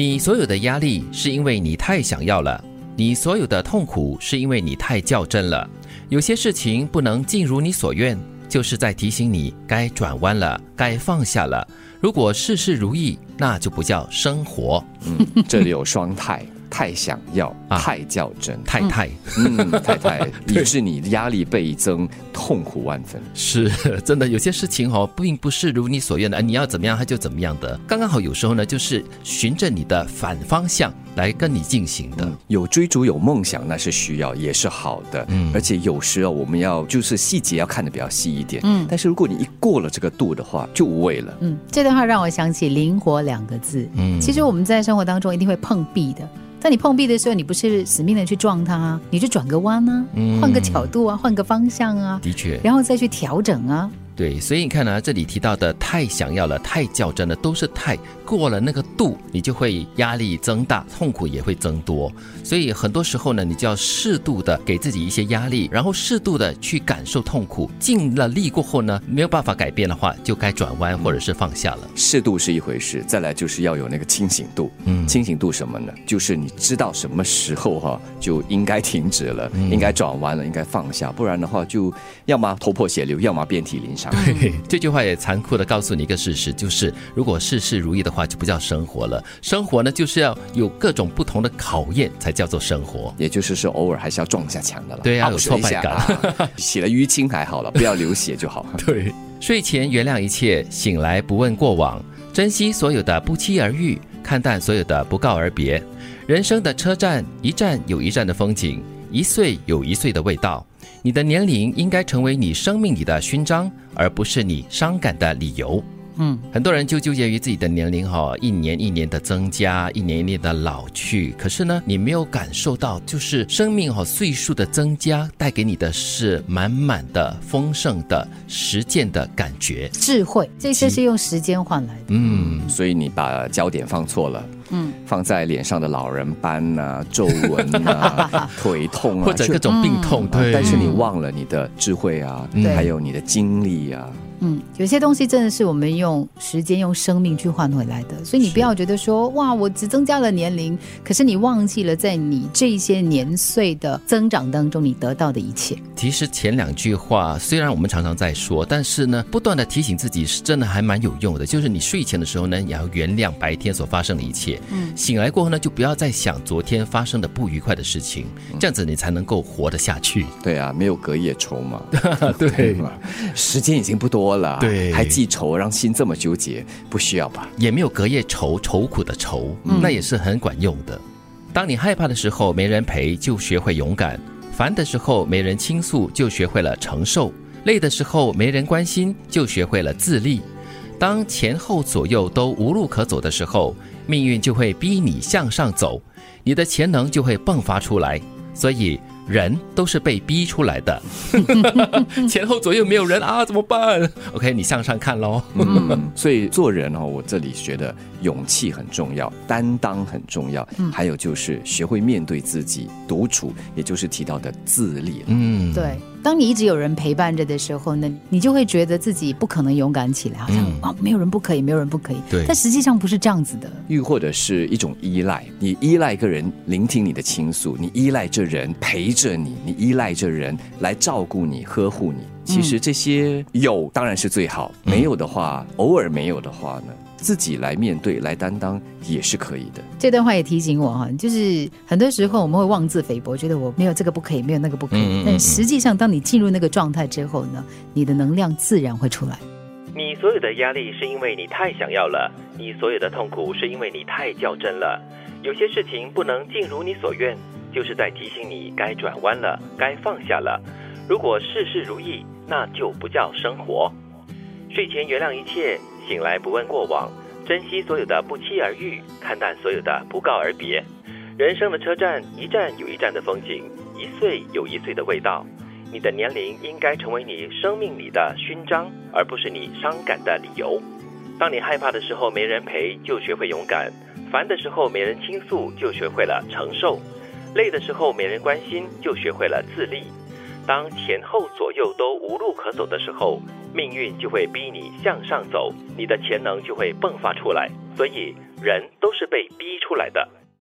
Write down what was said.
你所有的压力是因为你太想要了，你所有的痛苦是因为你太较真了。有些事情不能尽如你所愿，就是在提醒你该转弯了，该放下了。如果事事如意，那就不叫生活。嗯，这里有双太。太想要，太较真，太太，嗯，太太，以致你压力倍增，痛苦万分。是 真的，有些事情哦，并不是如你所愿的，你要怎么样，它就怎么样的。刚刚好，有时候呢，就是循着你的反方向来跟你进行的。有追逐，有梦想，那是需要，也是好的。嗯，而且有时候我们要就是细节要看的比较细一点。嗯，但是如果你一过了这个度的话，就无谓了。嗯，这段话让我想起“灵活”两个字。嗯，其实我们在生活当中一定会碰壁的。在你碰壁的时候，你不是死命的去撞它，你就转个弯啊，换个角度啊，换个方向啊，的确，然后再去调整啊。对，所以你看呢，这里提到的太想要了、太较真了，都是太过了那个度，你就会压力增大，痛苦也会增多。所以很多时候呢，你就要适度的给自己一些压力，然后适度的去感受痛苦。尽了力过后呢，没有办法改变的话，就该转弯或者是放下了。适度是一回事，再来就是要有那个清醒度。嗯，清醒度什么呢？就是你知道什么时候哈就应该停止了，应该转弯了，应该放下，不然的话就要么头破血流，要么遍体鳞伤。对，这句话也残酷的告诉你一个事实，就是如果事事如意的话，就不叫生活了。生活呢，就是要有各种不同的考验，才叫做生活。也就是说，偶尔还是要撞一下墙的了。对呀，有挫败感。洗 了淤青还好了，不要流血就好。对，睡前原谅一切，醒来不问过往，珍惜所有的不期而遇，看淡所有的不告而别。人生的车站，一站有一站的风景，一岁有一岁的味道。你的年龄应该成为你生命里的勋章，而不是你伤感的理由。嗯，很多人就纠结于自己的年龄哈，一年一年的增加，一年一年的老去。可是呢，你没有感受到，就是生命和岁数的增加带给你的是满满的丰盛的实践的感觉，智慧，这些是用时间换来的。嗯，所以你把焦点放错了。嗯，放在脸上的老人斑呐、皱纹呐、腿痛啊，或者各种病痛，对。但是你忘了你的智慧啊，还有你的精力啊。嗯，有些东西真的是我们用时间、用生命去换回来的，所以你不要觉得说哇，我只增加了年龄，可是你忘记了在你这些年岁的增长当中，你得到的一切。其实前两句话虽然我们常常在说，但是呢，不断的提醒自己是真的还蛮有用的。就是你睡前的时候呢，也要原谅白天所发生的一切。嗯，醒来过后呢，就不要再想昨天发生的不愉快的事情，这样子你才能够活得下去。对啊，没有隔夜仇嘛。对时间已经不多。多了，对，还记仇，让心这么纠结，不需要吧？也没有隔夜愁，愁苦的愁，那也是很管用的。当你害怕的时候，没人陪，就学会勇敢；烦的时候，没人倾诉，就学会了承受；累的时候，没人关心，就学会了自立。当前后左右都无路可走的时候，命运就会逼你向上走，你的潜能就会迸发出来。所以。人都是被逼出来的，前后左右没有人啊，怎么办？OK，你向上看喽。嗯，所以做人哦，我这里觉得勇气很重要，担当很重要，还有就是学会面对自己，独处，也就是提到的自立。嗯，对。当你一直有人陪伴着的时候呢，你就会觉得自己不可能勇敢起来，好像啊，没有人不可以，没有人不可以。对，但实际上不是这样子的。又或者是一种依赖，你依赖一个人聆听你的倾诉，你依赖这人陪着你，你依赖这人来照顾你、呵护你。其实这些有当然是最好，没有的话，偶尔没有的话呢？自己来面对、来担当也是可以的。这段话也提醒我哈，就是很多时候我们会妄自菲薄，觉得我没有这个不可以，没有那个不可以。但实际上，当你进入那个状态之后呢，你的能量自然会出来。你所有的压力是因为你太想要了，你所有的痛苦是因为你太较真了。有些事情不能尽如你所愿，就是在提醒你该转弯了，该放下了。如果事事如意，那就不叫生活。睡前原谅一切。醒来不问过往，珍惜所有的不期而遇，看淡所有的不告而别。人生的车站，一站有一站的风景，一岁有一岁的味道。你的年龄应该成为你生命里的勋章，而不是你伤感的理由。当你害怕的时候没人陪，就学会勇敢；烦的时候没人倾诉，就学会了承受；累的时候没人关心，就学会了自立。当前后左右都无路可走的时候，命运就会逼你向上走，你的潜能就会迸发出来。所以，人都是被逼出来的。